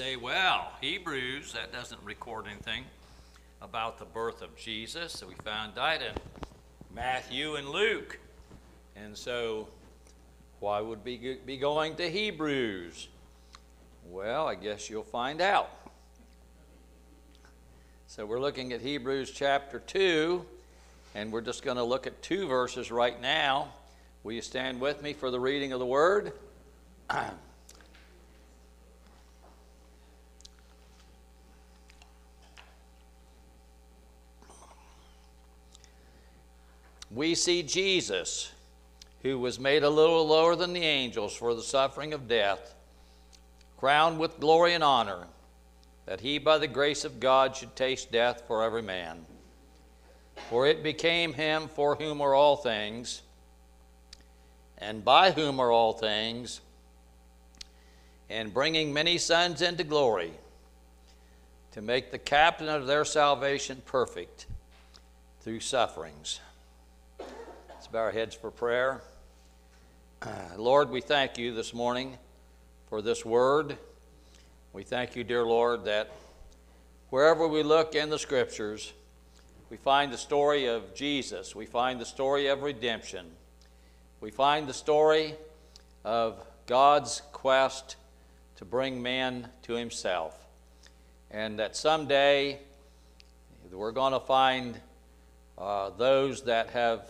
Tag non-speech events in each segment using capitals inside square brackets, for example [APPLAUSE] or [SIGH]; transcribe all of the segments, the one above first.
Say, well, Hebrews, that doesn't record anything about the birth of Jesus. So we found that in Matthew and Luke. And so, why would we be going to Hebrews? Well, I guess you'll find out. So, we're looking at Hebrews chapter 2, and we're just going to look at two verses right now. Will you stand with me for the reading of the word? [CLEARS THROAT] we see Jesus, who was made a little lower than the angels for the suffering of death, crowned with glory and honor, that he, by the grace of God, should taste death for every man. For it became him for whom are all things, and by whom are all things, and bringing many sons into glory, to make the captain of their salvation perfect through sufferings bow our heads for prayer. Lord, we thank you this morning for this word. We thank you, dear Lord, that wherever we look in the scriptures, we find the story of Jesus. We find the story of redemption. We find the story of God's quest to bring man to himself. And that someday we're going to find uh, those that have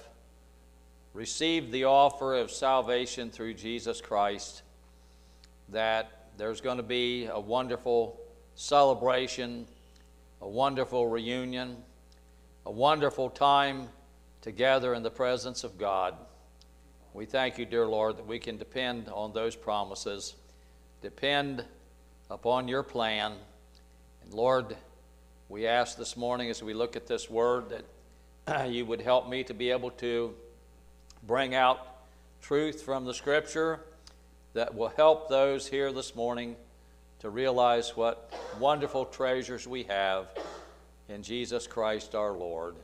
received the offer of salvation through Jesus Christ, that there's going to be a wonderful celebration, a wonderful reunion, a wonderful time together in the presence of God. We thank you, dear Lord, that we can depend on those promises, depend upon your plan. And Lord, we ask this morning as we look at this word that [CLEARS THROAT] you would help me to be able to bring out truth from the Scripture that will help those here this morning to realize what wonderful treasures we have in Jesus Christ our Lord.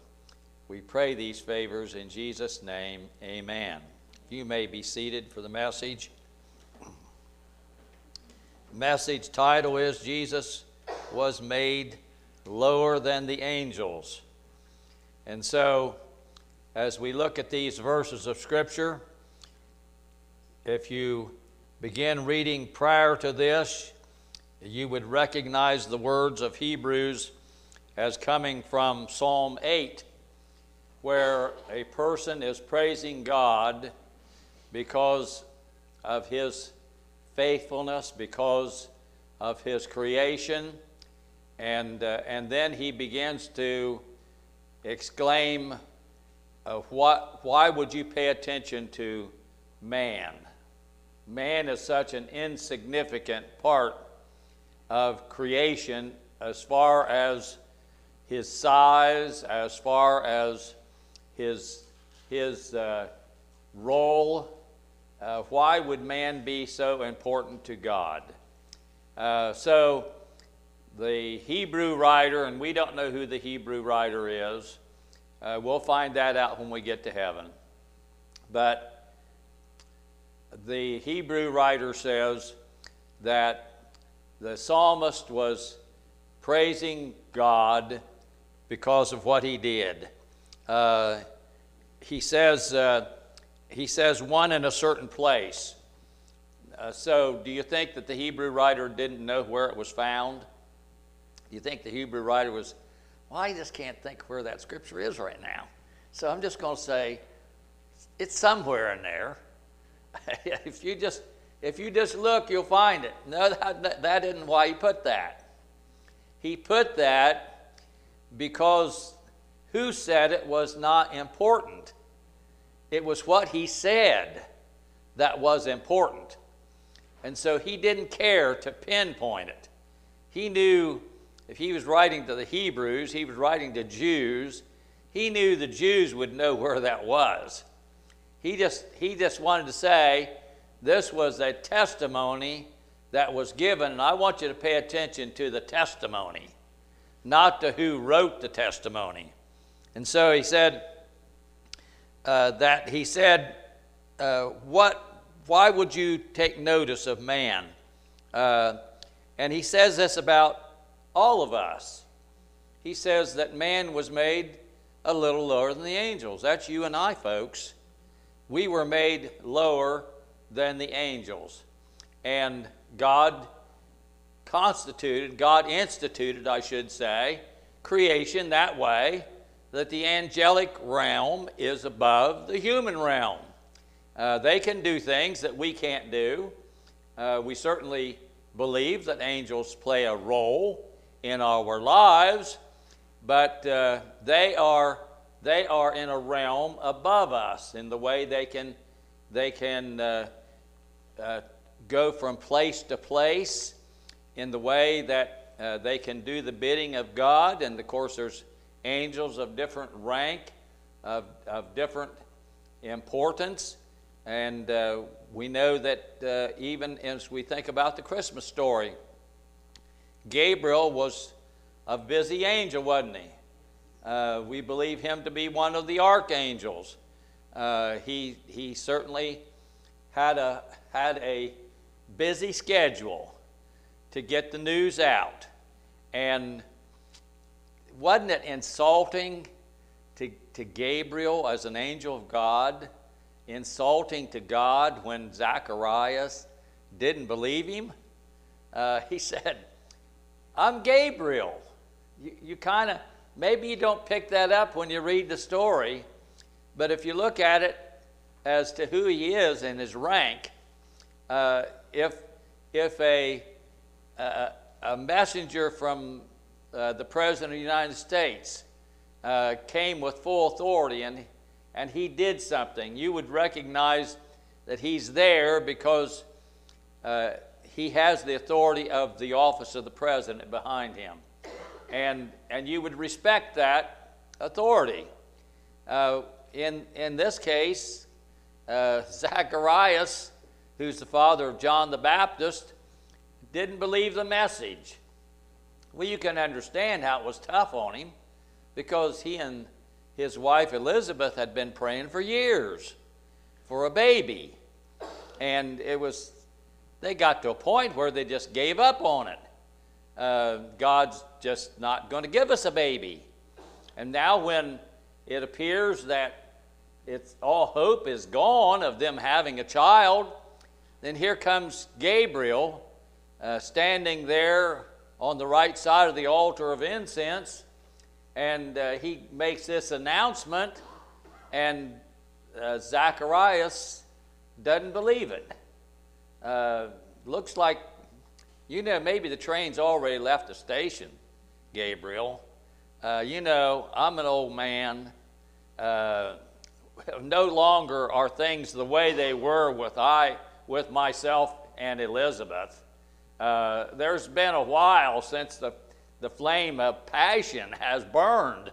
We pray these favors in Jesus' name. Amen. You may be seated for the message. message title is Jesus was made lower than the angels. And so as we look at these verses of Scripture. If you begin reading prior to this, you would recognize the words of Hebrews as coming from Psalm 8, where a person is praising God because of his faithfulness, because of his creation. And, uh, and then he begins to exclaim of what, why would you pay attention to man? Man is such an insignificant part of creation as far as his size, as far as his, his uh, role. Uh, why would man be so important to God? Uh, so, the Hebrew writer, and we don't know who the Hebrew writer is, uh, we'll find that out when we get to heaven. But the Hebrew writer says that the psalmist was praising God because of what he did. Uh, he says uh, he says one in a certain place. Uh, so, do you think that the Hebrew writer didn't know where it was found? Do you think the Hebrew writer was well, I just can't think where that scripture is right now. So I'm just going to say it's somewhere in there. [LAUGHS] if you just if you just look, you'll find it. No, that, that isn't why he put that. He put that because who said it was not important. It was what he said that was important. And so he didn't care to pinpoint it. He knew if he was writing to the Hebrews, he was writing to Jews, he knew the Jews would know where that was. He just, he just wanted to say this was a testimony that was given, and I want you to pay attention to the testimony, not to who wrote the testimony. And so he said uh, that he said, uh, "What? Why would you take notice of man?" Uh, And he says this about all of us. He says that man was made a little lower than the angels. That's you and I, folks. We were made lower than the angels. And God constituted, God instituted, I should say, creation that way that the angelic realm is above the human realm. Uh, they can do things that we can't do. Uh, we certainly believe that angels play a role in our lives, but uh, they are they are in a realm above us in the way they can they can uh, uh, go from place to place in the way that uh, they can do the bidding of God, and of course there's angels of different rank, of, of different importance. And uh, we know that uh, even as we think about the Christmas story, Gabriel was a busy angel, wasn't he? Uh, we believe him to be one of the archangels. Uh, he, he certainly had a, had a busy schedule to get the news out. And wasn't it insulting to, to Gabriel as an angel of God? Insulting to God when Zacharias didn't believe him? Uh, he [LAUGHS] said, I'm Gabriel. You, you kind of, maybe you don't pick that up when you read the story, but if you look at it as to who he is and his rank, uh, if, if a, a, a messenger from uh, the President of the United States uh, came with full authority and, and he did something, you would recognize that he's there because uh, he has the authority of the office of the President behind him. And, and you would respect that authority. Uh, in, in this case, uh, Zacharias, who's the father of John the Baptist, didn't believe the message. Well, you can understand how it was tough on him because he and his wife Elizabeth had been praying for years for a baby. And it was, they got to a point where they just gave up on it. Uh, God's just not going to give us a baby. And now, when it appears that it's, all hope is gone of them having a child, then here comes Gabriel uh, standing there on the right side of the altar of incense, and uh, he makes this announcement, and uh, Zacharias doesn't believe it. Uh, looks like, you know, maybe the train's already left the station, Gabriel. Uh, you know, I'm an old man. Uh, [LAUGHS] no longer are things the way they were with I, with myself and Elizabeth. Uh, there's been a while since the, the flame of passion has burned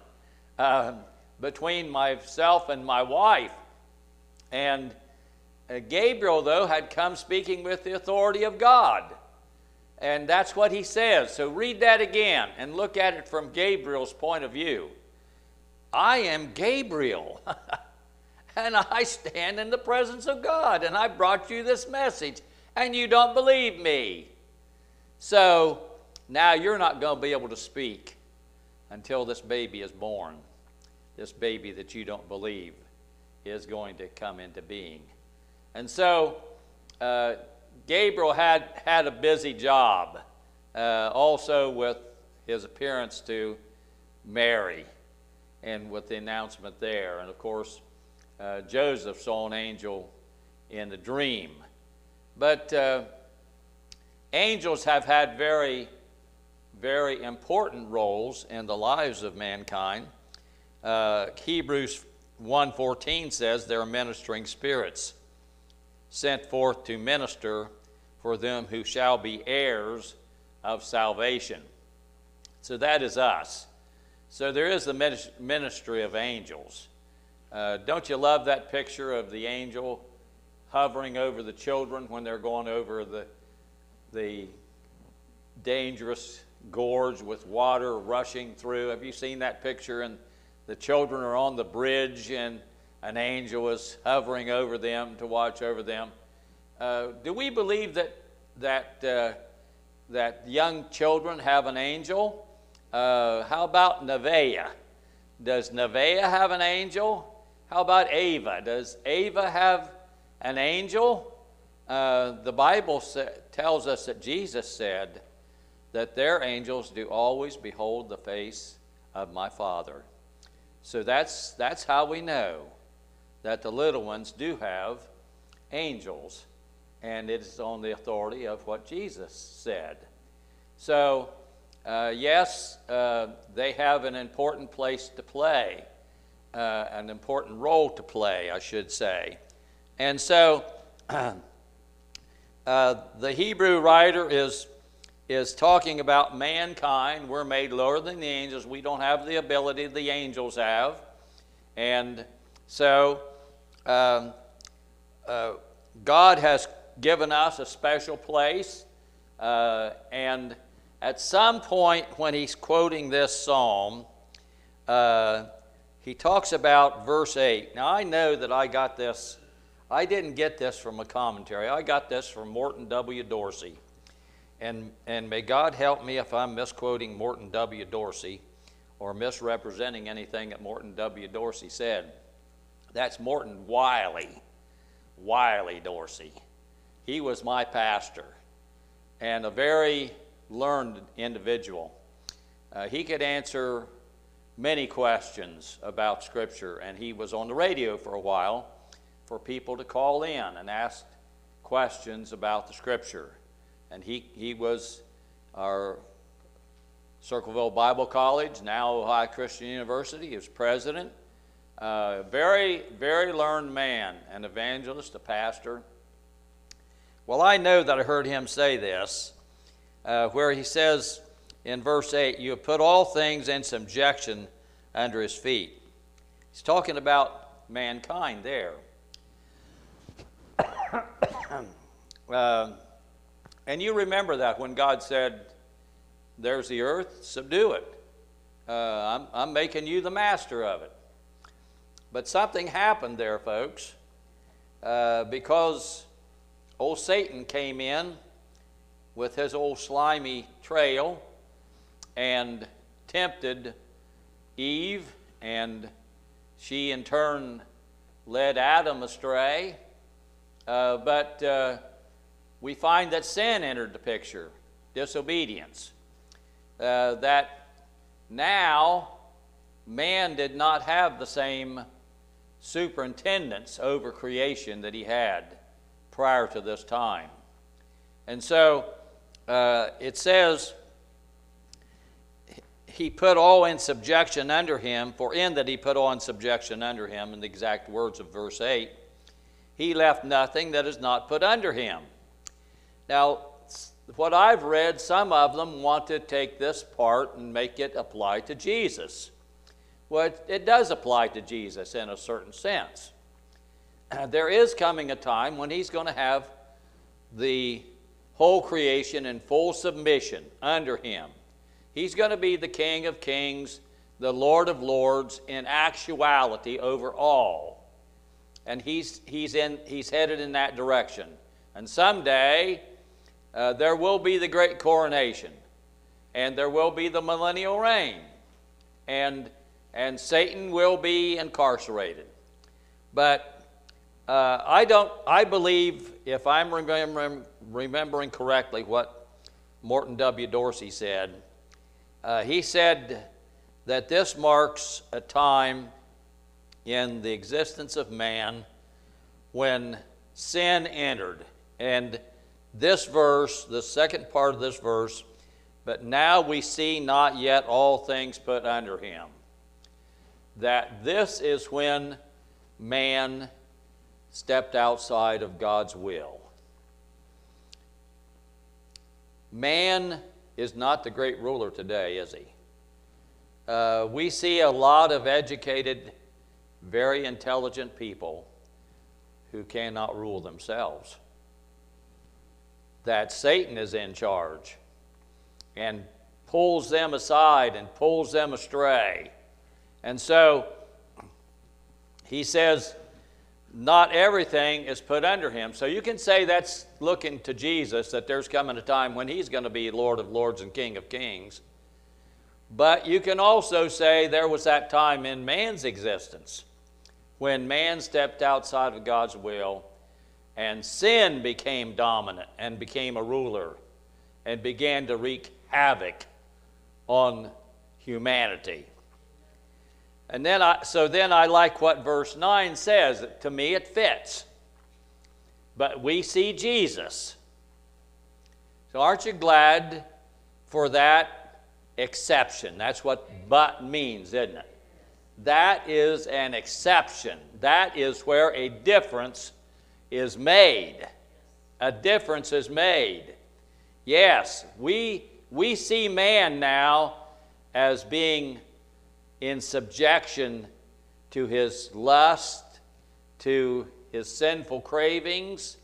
uh, between myself and my wife. And Uh, Gabriel, though, had come speaking with the authority of God. And that's what he says. So read that again and look at it from Gabriel's point of view. I am Gabriel, [LAUGHS] and I stand in the presence of God, and I brought you this message, and you don't believe me. So now you're not going to be able to speak until this baby is born. This baby that you don't believe is going to come into being. And so uh, Gabriel had, had a busy job uh, also with his appearance to Mary and with the announcement there. And of course, uh, Joseph saw an angel in the dream. But uh, Angels have had very, very important roles in the lives of mankind. Uh, Hebrews 1.14 says they're ministering spirits sent forth to minister for them who shall be heirs of salvation. So that is us. So there is the ministry of angels. Uh, don't you love that picture of the angel hovering over the children when they're going over the the dangerous gorge with water rushing through. Have you seen that picture? And the children are on the bridge, and an angel is hovering over them to watch over them. Uh, do we believe that that uh, that young children have an angel. Uh, how about Nevaeh? Does Nevaeh have an angel? How about Ava? Does Ava have an angel? Uh, the Bible sa- tells us that Jesus said that their angels do always behold the face of my Father. So that's, that's how we know that the little ones do have angels, and it is on the authority of what Jesus said. So, uh, yes, uh, they have an important place to play, uh, an important role to play, I should say. And so, [CLEARS THROAT] uh, the Hebrew writer is, is talking about mankind. We're made lower than the angels. We don't have the ability the angels have. And so, um, uh, God has given us a special place. Uh, and at some point, when he's quoting this psalm, uh, he talks about verse 8. Now, I know that I got this I didn't get this from a commentary. I got this from Morton W. Dorsey. And, and may God help me if I'm misquoting Morton W. Dorsey or misrepresenting anything that Morton W. Dorsey said. That's Morton Wiley, Wiley Dorsey. He was my pastor and a very learned individual. Uh, he could answer many questions about Scripture, and he was on the radio for a while for people to call in and ask questions about the Scripture. And he, he was our Circleville Bible College, now Ohio Christian University. He was president. Uh, very, very learned man, an evangelist, a pastor. Well, I know that I heard him say this, uh, where he says in verse 8, You have put all things in subjection under his feet. He's talking about mankind there. uh, [COUGHS] and you remember that when God said, There's the earth, subdue it. Uh, I'm, I'm making you the master of it. But something happened there, folks, uh, because old Satan came in with his old slimy trail and tempted Eve, and she in turn led Adam astray. Uh, but uh, we find that sin entered the picture, disobedience. Uh, that now man did not have the same superintendence over creation that he had prior to this time. And so uh, it says, he put all in subjection under him, for in that he put all in subjection under him, in the exact words of verse 8 he left nothing that is not put under him. Now, what I've read, some of them want to take this part and make it apply to Jesus. Well, it, does apply to Jesus in a certain sense. [CLEARS THROAT] There is coming a time when he's going to have the whole creation in full submission under him. He's going to be the King of kings, the Lord of lords, in actuality over all and he's, he's, in, he's headed in that direction. And someday uh, there will be the great coronation, and there will be the millennial reign, and, and Satan will be incarcerated. But uh, I don't, I believe, if I'm remembering, remembering correctly what Morton W. Dorsey said, uh, he said that this marks a time in the existence of man when sin entered. And this verse, the second part of this verse, but now we see not yet all things put under him. That this is when man stepped outside of God's will. Man is not the great ruler today, is he? Uh, we see a lot of educated very intelligent people who cannot rule themselves. That Satan is in charge and pulls them aside and pulls them astray. And so he says not everything is put under him. So you can say that's looking to Jesus, that there's coming a time when he's going to be Lord of Lords and King of Kings. But you can also say there was that time in man's existence when man stepped outside of God's will and sin became dominant and became a ruler and began to wreak havoc on humanity. And then I, so then I like what verse 9 says. To me, it fits. But we see Jesus. So aren't you glad for that exception? That's what but means, isn't it? That is an exception. That is where a difference is made. A difference is made. Yes, we, we see man now as being in subjection to his lust, to his sinful cravings.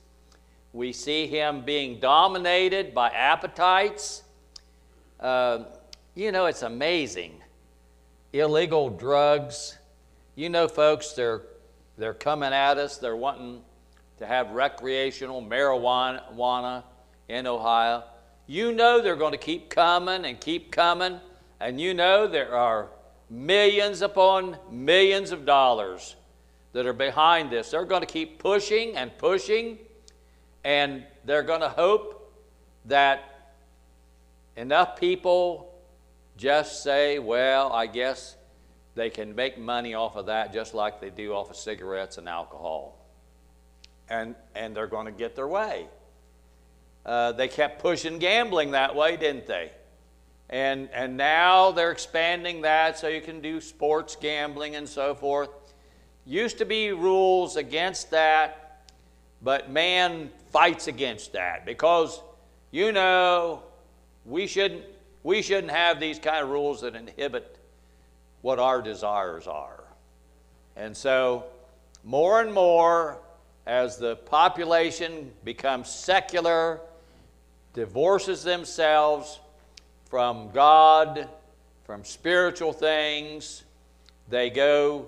We see him being dominated by appetites. Uh, you know, it's amazing. Illegal drugs. You know, folks, they're, they're coming at us. They're wanting to have recreational marijuana in Ohio. You know they're going to keep coming and keep coming, and you know there are millions upon millions of dollars that are behind this. They're going to keep pushing and pushing, and they're going to hope that enough people just say, well, I guess they can make money off of that just like they do off of cigarettes and alcohol and, and they're going to get their way. Uh, they kept pushing gambling that way, didn't they? And, and now they're expanding that so you can do sports gambling and so forth. Used to be rules against that, but man fights against that because, you know, we shouldn't, we shouldn't have these kind of rules that inhibit what our desires are. And so, more and more, as the population becomes secular, divorces themselves from God, from spiritual things, they go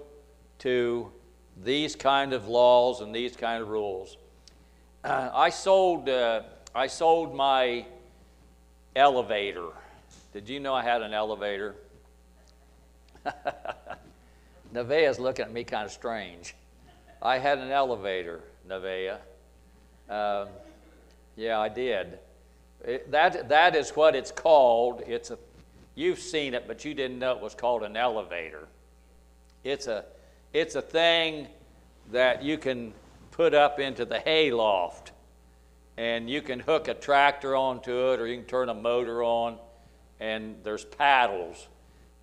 to these kind of laws and these kind of rules. Uh, I sold uh, I sold my elevator. Did you know I had an elevator? [LAUGHS] Nevaeh's looking at me kind of strange. I had an elevator. Nevaeh. Um, yeah, I did. It, that, that is what it's called. It's a, you've seen it, but you didn't know it was called an elevator. It's a, it's a thing that you can put up into the hay loft, and you can hook a tractor onto it, or you can turn a motor on, and there's paddles,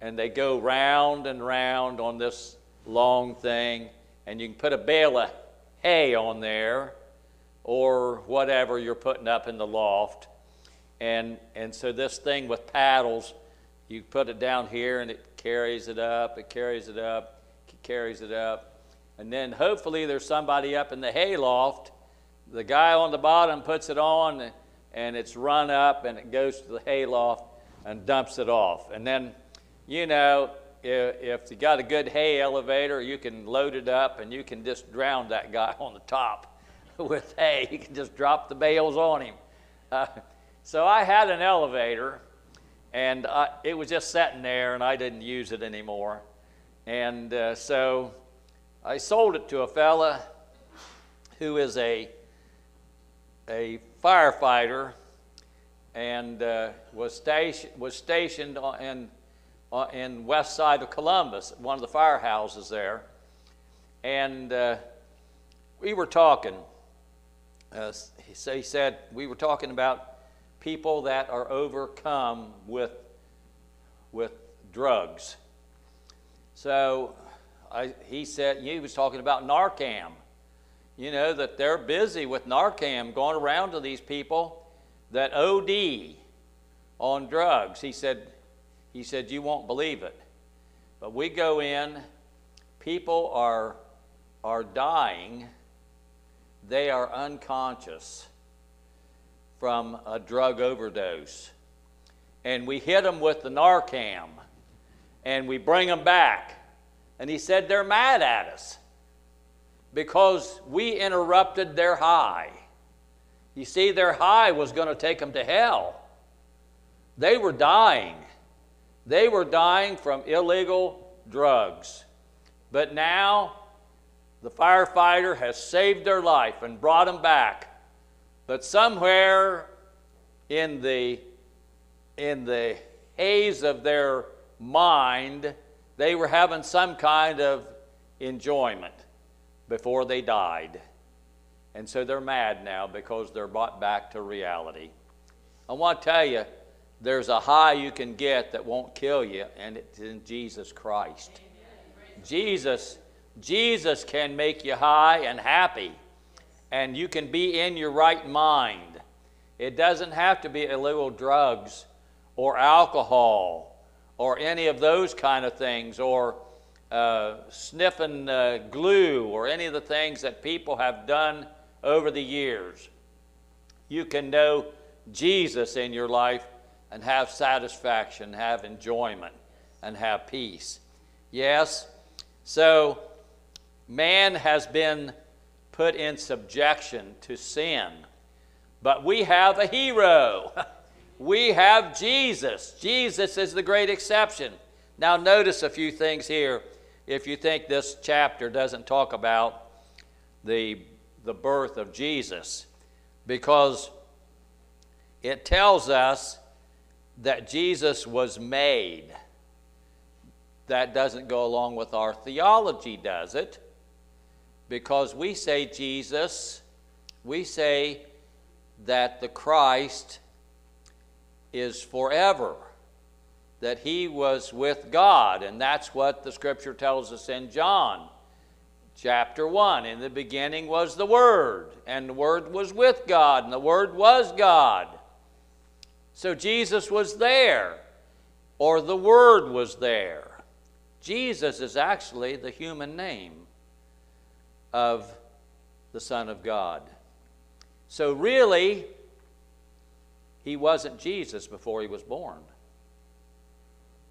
and they go round and round on this long thing, and you can put a bale of hay on there or whatever you're putting up in the loft. And, and so this thing with paddles, you put it down here and it carries it up, it carries it up, it carries it up. And then hopefully there's somebody up in the hay loft. The guy on the bottom puts it on and it's run up and it goes to the hay loft and dumps it off. And then, you know, if, if you got a good hay elevator, you can load it up and you can just drown that guy [LAUGHS] on the top [LAUGHS] with hay. You can just drop the bales on him. Uh, so I had an elevator, and I, it was just sitting there, and I didn't use it anymore. And uh, so I sold it to a fella who is a a firefighter and uh, was, station, was stationed in in west side of Columbus, one of the firehouses there. And uh, we were talking. Uh, so he said, we were talking about people that are overcome with, with drugs. So I, he said, he was talking about Narcan. You know, that they're busy with Narcan going around to these people that OD on drugs. He said, he said, You won't believe it. But we go in, people are, are dying, they are unconscious from a drug overdose. And we hit them with the Narcan and we bring them back. And he said, They're mad at us. because we interrupted their high. You see, their high was going to take them to hell. They were dying. They were dying from illegal drugs. But now the firefighter has saved their life and brought them back. But somewhere in the, in the haze of their mind, they were having some kind of enjoyment before they died. And so they're mad now because they're brought back to reality. I want to tell you, there's a high you can get that won't kill you, and it's in Jesus Christ. Jesus, Jesus can make you high and happy, and you can be in your right mind. It doesn't have to be illegal drugs or alcohol or any of those kind of things or uh, sniffing uh, glue or any of the things that people have done over the years. You can know Jesus in your life and have satisfaction, have enjoyment, and have peace. Yes, so man has been put in subjection to sin, but we have a hero. [LAUGHS] we have Jesus. Jesus is the great exception. Now, notice a few things here if you think this chapter doesn't talk about the, the birth of Jesus, because it tells us that Jesus was made. That doesn't go along with our theology, does it? Because we say Jesus, we say that the Christ is forever, that he was with God, and that's what the scripture tells us in John chapter 1. In the beginning was the Word, and the Word was with God, and the Word was God. So Jesus was there, or the Word was there. Jesus is actually the human name of the Son of God. So, really, he wasn't Jesus before he was born.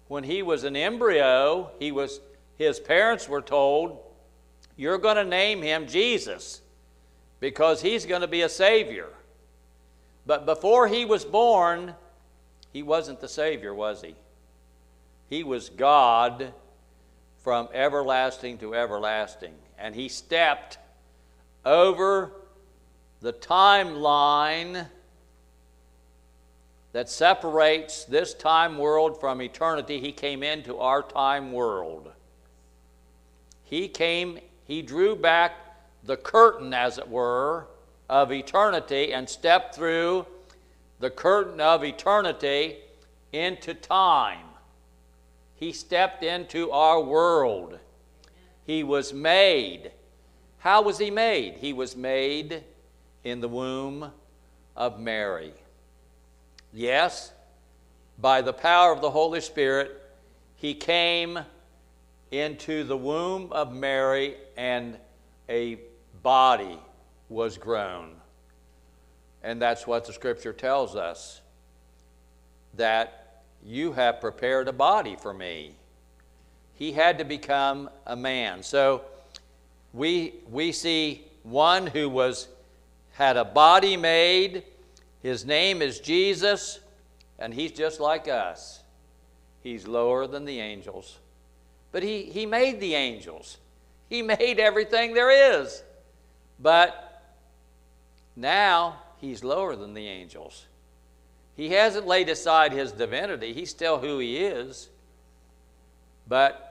When he was an embryo, he was, his parents were told, You're going to name him Jesus because he's going to be a Savior. But before he was born, he wasn't the Savior, was he? He was God from everlasting to everlasting. And he stepped over the timeline that separates this time world from eternity. He came into our time world. He came, he drew back the curtain, as it were, of eternity and stepped through the curtain of eternity into time. He stepped into our world. He was made. How was he made? He was made in the womb of Mary. Yes, by the power of the Holy Spirit, he came into the womb of Mary and a body was grown. And that's what the scripture tells us that you have prepared a body for me. He had to become a man. So we, we see one who was had a body made. His name is Jesus, and he's just like us. He's lower than the angels. But he, he made the angels. He [LAUGHS] made everything there is. But now he's lower than the angels. He hasn't laid aside his divinity, he's still who he is. But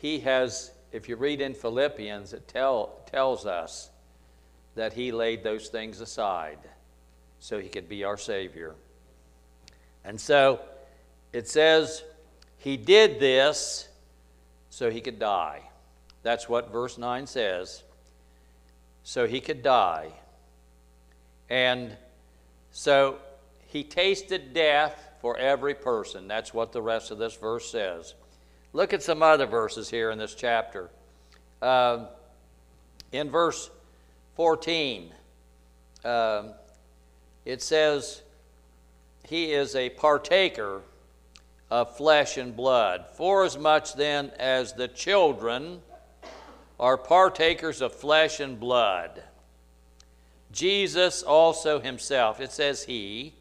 he has, if you read in Philippians, it tell, tells us that he laid those things aside so he could be our Savior. And so it says he did this so he could die. That's what verse 9 says. So he could die. And so he tasted death for every person. That's what the rest of this verse says. Look at some other verses here in this chapter. Uh, in verse 14, uh, it says, He is a partaker of flesh and blood. Forasmuch then as the children are partakers of flesh and blood. Jesus also himself, it says he,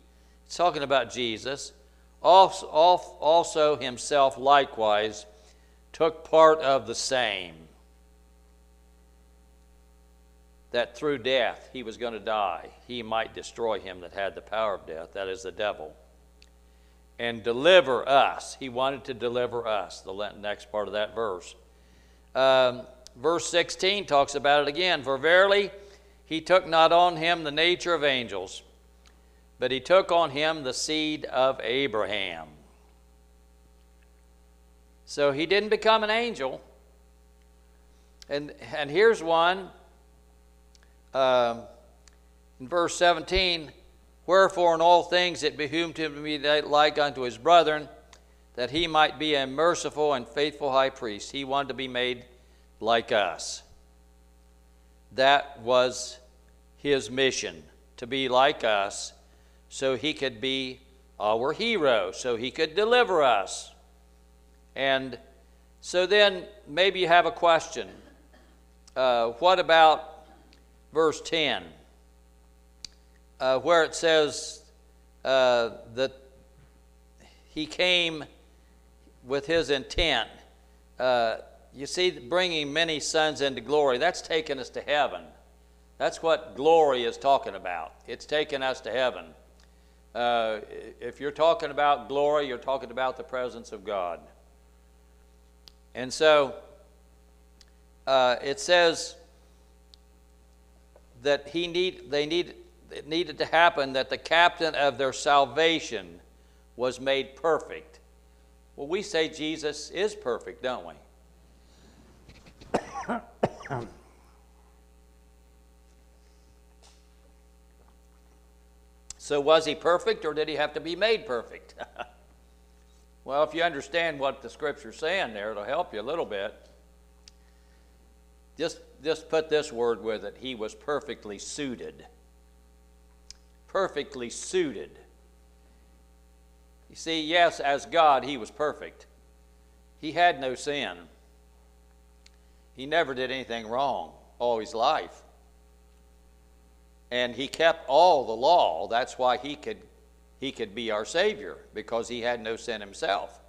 it's talking about Jesus, also, himself likewise took part of the same. That through death he was going to die. He might destroy him that had the power of death, that is the devil, and deliver us. He wanted to deliver us, the next part of that verse. Um, verse 16 talks about it again. For verily, he took not on him the nature of angels, but he took on him the seed of Abraham. So he didn't become an angel. And, and here's one um, in verse 17 Wherefore, in all things it behooved him to be like unto his brethren, that he might be a merciful and faithful high priest. He wanted to be made like us. That was his mission, to be like us, so he could be our hero, so he could deliver us. And so then maybe you have a question. Uh, what about verse 10, uh, where it says uh, that he came with his intent? Uh, you see, bringing many sons into glory, that's taken us to heaven. That's what glory is talking about. It's taken us to heaven. Uh, if you're talking about glory, you're talking about the presence of God. And so uh, it says that he need, they need, it needed to happen that the captain of their salvation was made perfect. Well, we say Jesus is perfect, don't we? [COUGHS] [COUGHS] so, was he perfect or did he have to be made perfect? [LAUGHS] well, if you understand what the scripture's saying there, it'll help you a little bit. Just, just put this word with it. He was perfectly suited. Perfectly suited. You see, yes, as God, he was perfect. He had no sin. He never did anything wrong all his life. And he kept all the law. That's why he could, he could be our Savior, because he had no sin himself.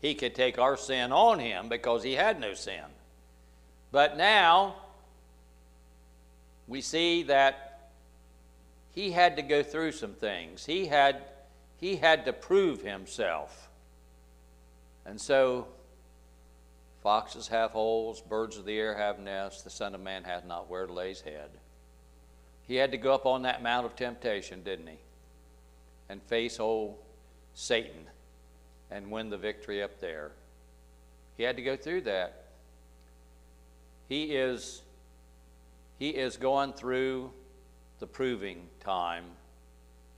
He could take our sin on him because he had no sin. But now, we see that he had to go through some things. He had, he had to prove himself. And so Foxes have holes, birds of the air have nests, the Son of Man hath not where to lay his head. He had to go up on that mount of temptation, didn't he? And face old Satan and win the victory up there. He had to go through that. He is he is going through the proving time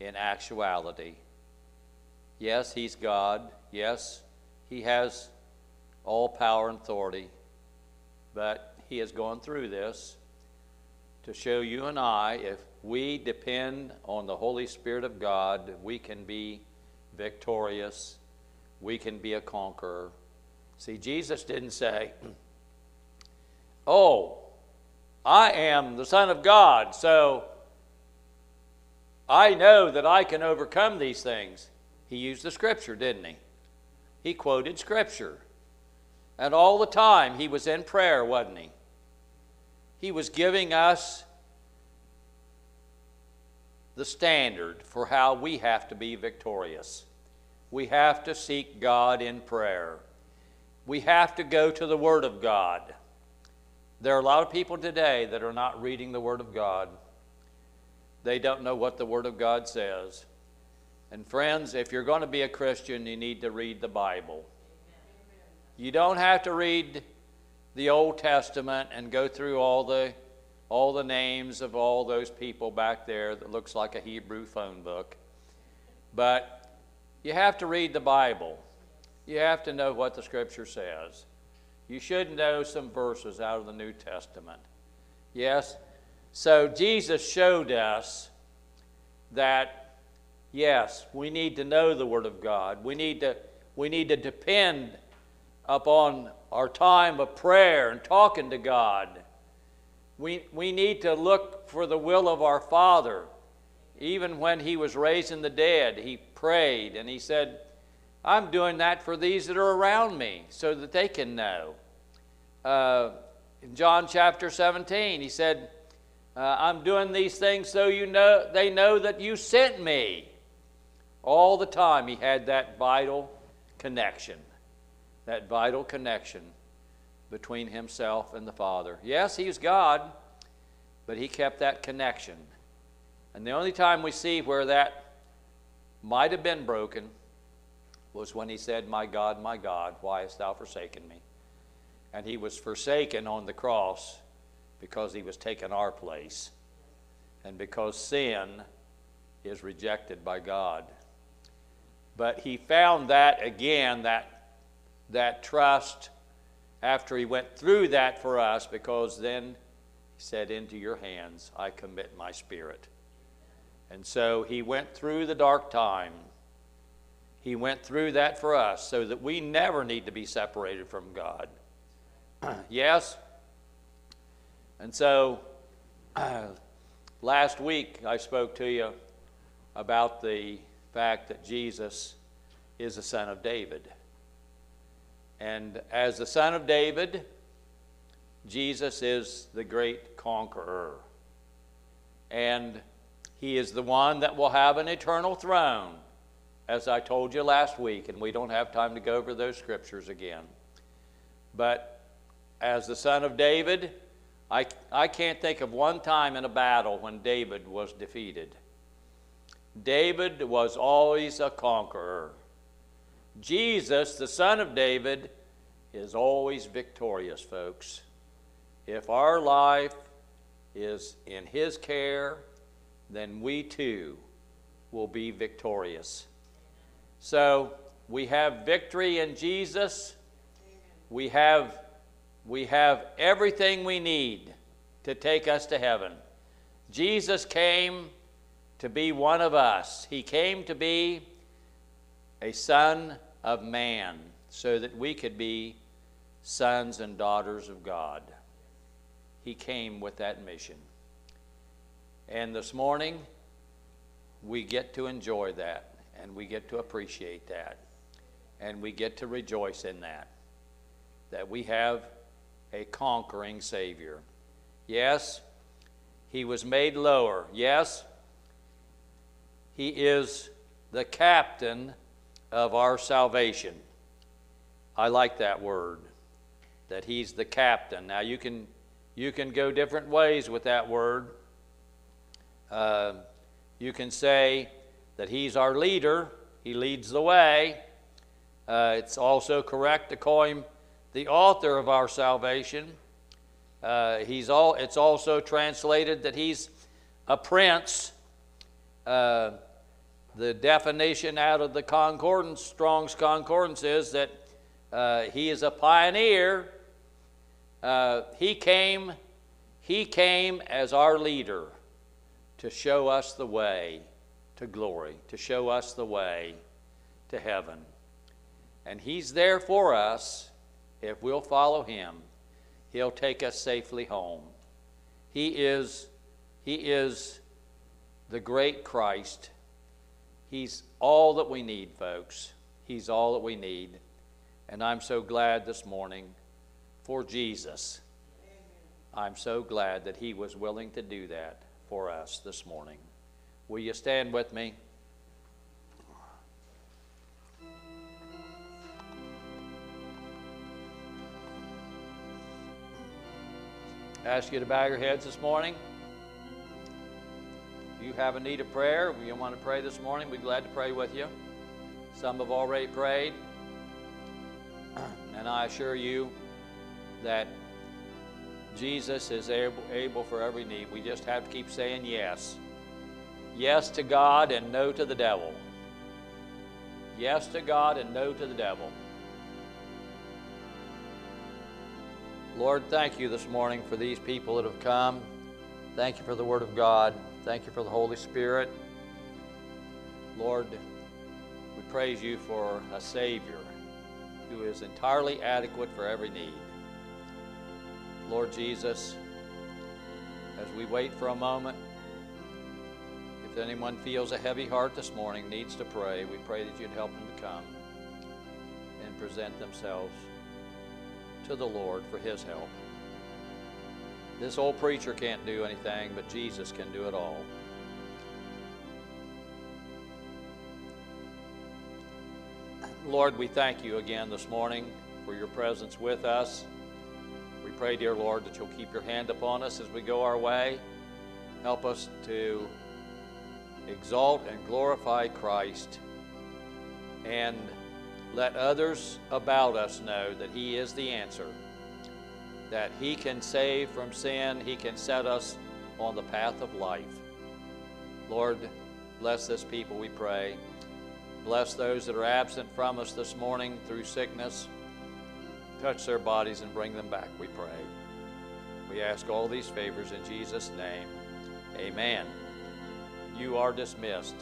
in actuality. Yes, he's God. Yes, he has all power and authority. But he has gone through this to show you and I if we depend on the Holy Spirit of God, we can be victorious, we can be a conqueror. See, Jesus didn't say, Oh, I am the Son of God, so I know that I can overcome these things. He used the Scripture, didn't he? He quoted Scripture. And all the time he was in prayer, wasn't he? He was giving us the standard for how we have to be victorious. We have to seek God in prayer. We have to go to the Word of God. There are a lot of people today that are not reading the Word of God. They don't know what the Word of God says. And friends, if you're going to be a Christian, you need to read the Bible. You don't have to read the Old Testament and go through all the, all the names of all those people back there that looks like a Hebrew phone book. But you have to read the Bible. You have to know what the Scripture says. You should know some verses out of the New Testament. Yes? So Jesus showed us that, yes, we need to know the Word of God. We need to, we need to depend upon our time of prayer and talking to God. We, we need to look for the will of our Father. Even when he was raising the dead, he prayed and he said, I'm doing that for these that are around me so that they can know. Uh, in John chapter 17, he said, uh, I'm doing these things so you know they know that you sent me. All the time he had that vital connection, that vital connection between himself and the Father. Yes, he's God, but he kept that connection. And the only time we see where that might have been broken was when he said, My God, my God, why hast thou forsaken me? And he was forsaken on the cross because he was taking our place and because sin is rejected by God. But he found that again, that, that trust after he went through that for us, because then he said, Into your hands I commit my spirit. And so he went through the dark time. He went through that for us so that we never need to be separated from God. [CLEARS THROAT] yes? And so [CLEARS THROAT] last week I spoke to you about the fact that Jesus is the son of David. And as the son of David, Jesus is the great conqueror. And he is the one that will have an eternal throne, as I told you last week, and we don't have time to go over those scriptures again. But as the son of David, I, I can't think of one time in a battle when David was defeated. David was always a conqueror. Jesus, the son of David, is always victorious, folks. If our life is in his care, then we too will be victorious. So we have victory in Jesus. We have, we have everything we need to take us to heaven. Jesus came to be one of us. He came to be a son of man so that we could be sons and daughters of God. He came with that mission. And this morning, we get to enjoy that, and we get to appreciate that, and we get to rejoice in that, that we have a conquering Savior. Yes, He was made lower. Yes, He is the captain of our salvation. I like that word, that He's the captain. Now, you can, you can go different ways with that word. Uh, you can say that he's our leader, he leads the way. Uh, it's also correct to call him the author of our salvation. Uh, he's all, it's also translated that he's a prince. The definition out of the concordance, Strong's Concordance, is that uh, he is a pioneer. Uh, he came, he came as our leader to show us the way to glory, to show us the way to heaven. And He's there for us if we'll follow Him. He'll take us safely home. He is, he is the great Christ. He's all that we need, folks. He's all that we need. And I'm so glad this morning for Jesus. I'm so glad that He was willing to do that for us this morning. Will you stand with me? ask you to bow your heads this morning. You have a need of prayer, if you want to pray this morning, we'd be glad to pray with you. Some have already prayed. [CLEARS THROAT] And I assure you that Jesus is able, able for every need. We just have to keep saying yes. Yes to God and no to the devil. Yes to God and no to the devil. Lord, thank you this morning for these people that have come. Thank you for the Word of God. Thank you for the Holy Spirit. Lord, we praise you for a Savior who is entirely adequate for every need. Lord Jesus, as we wait for a moment, if anyone feels a heavy heart this morning, needs to pray, we pray that you'd help them to come and present themselves to the Lord for his help. This old preacher can't do anything, but Jesus can do it all. Lord, we thank you again this morning for your presence with us. We pray, dear Lord, that you'll keep your hand upon us as we go our way. Help us to exalt and glorify Christ and let others about us know that He is the answer, that He can save from sin, He can set us on the path of life. Lord, bless this people, we pray. Bless those that are absent from us this morning through sickness. Touch their bodies and bring them back, we pray. We ask all these favors in Jesus' name. Amen. You are dismissed.